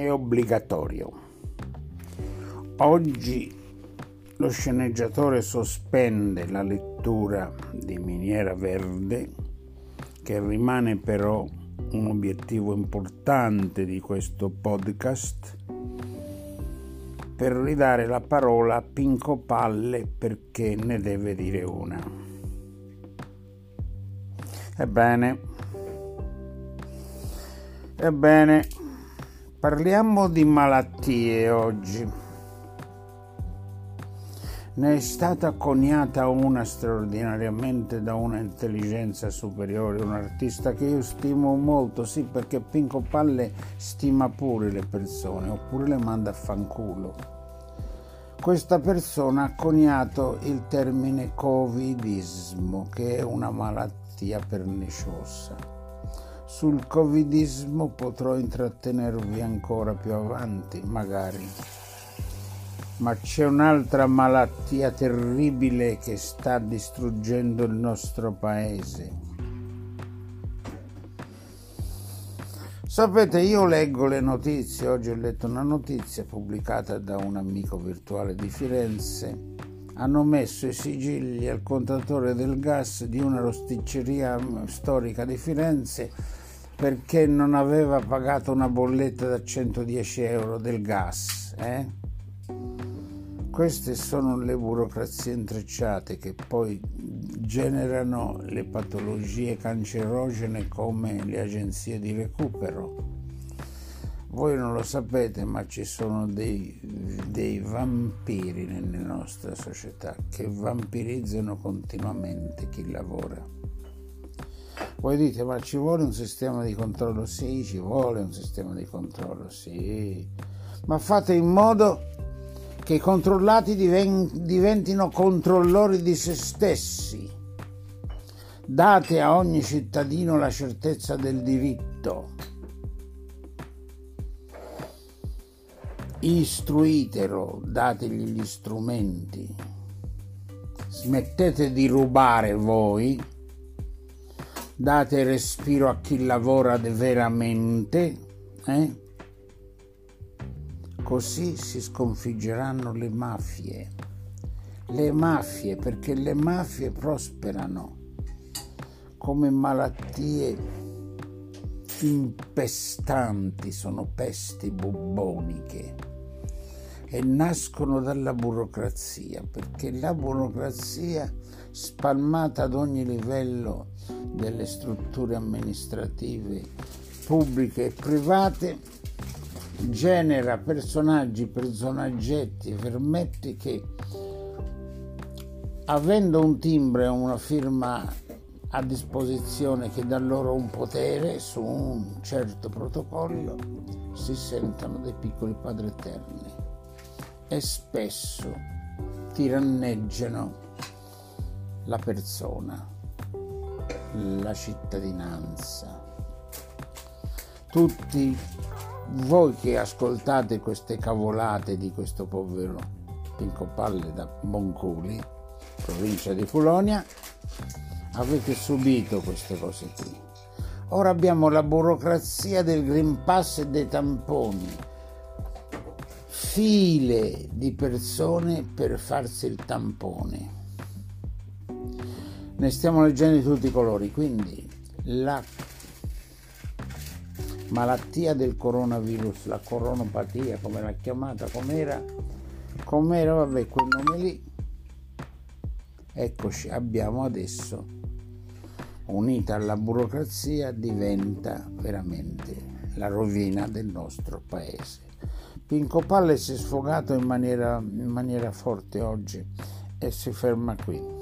è obbligatorio. Oggi lo sceneggiatore sospende la lettura di Miniera Verde, che rimane però un obiettivo importante di questo podcast, per ridare la parola a Pinco Palle perché ne deve dire una. Ebbene, ebbene, parliamo di malattie oggi ne è stata coniata una straordinariamente da una intelligenza superiore, un artista che io stimo molto, sì, perché Pinco Palle stima pure le persone, oppure le manda a fanculo. Questa persona ha coniato il termine covidismo, che è una malattia perniciosa. Sul covidismo potrò intrattenervi ancora più avanti, magari ma c'è un'altra malattia terribile che sta distruggendo il nostro paese. Sapete, io leggo le notizie, oggi ho letto una notizia pubblicata da un amico virtuale di Firenze. Hanno messo i sigilli al contatore del gas di una rosticceria storica di Firenze perché non aveva pagato una bolletta da 110 euro del gas. Eh? Queste sono le burocrazie intrecciate che poi generano le patologie cancerogene come le agenzie di recupero. Voi non lo sapete, ma ci sono dei, dei vampiri nella nostra società che vampirizzano continuamente chi lavora. Voi dite, ma ci vuole un sistema di controllo? Sì, ci vuole un sistema di controllo, sì. Ma fate in modo che i controllati diventino controllori di se stessi. Date a ogni cittadino la certezza del diritto. Istruitelo, dategli gli strumenti. Smettete di rubare voi. Date respiro a chi lavora veramente. Eh? Così si sconfiggeranno le mafie. Le mafie, perché le mafie prosperano come malattie impestanti, sono pesti bubboniche e nascono dalla burocrazia, perché la burocrazia spalmata ad ogni livello delle strutture amministrative pubbliche e private genera personaggi, personaggetti, fermetti che avendo un timbro e una firma a disposizione che dà loro un potere su un certo protocollo, si sentono dei piccoli padri eterni e spesso tiranneggiano la persona, la cittadinanza. Tutti voi che ascoltate queste cavolate di questo povero Pinco Palle da Monculi, provincia di Fulonia, avete subito queste cose qui. Ora abbiamo la burocrazia del Green Pass e dei tamponi, file di persone per farsi il tampone. Ne stiamo leggendo di tutti i colori, quindi la malattia del coronavirus, la coronopatia, come l'ha chiamata, com'era, com'era, vabbè, quel nome lì. Eccoci, abbiamo adesso, unita alla burocrazia, diventa veramente la rovina del nostro paese. Pinco Palle si è sfogato in maniera, in maniera forte oggi e si ferma qui.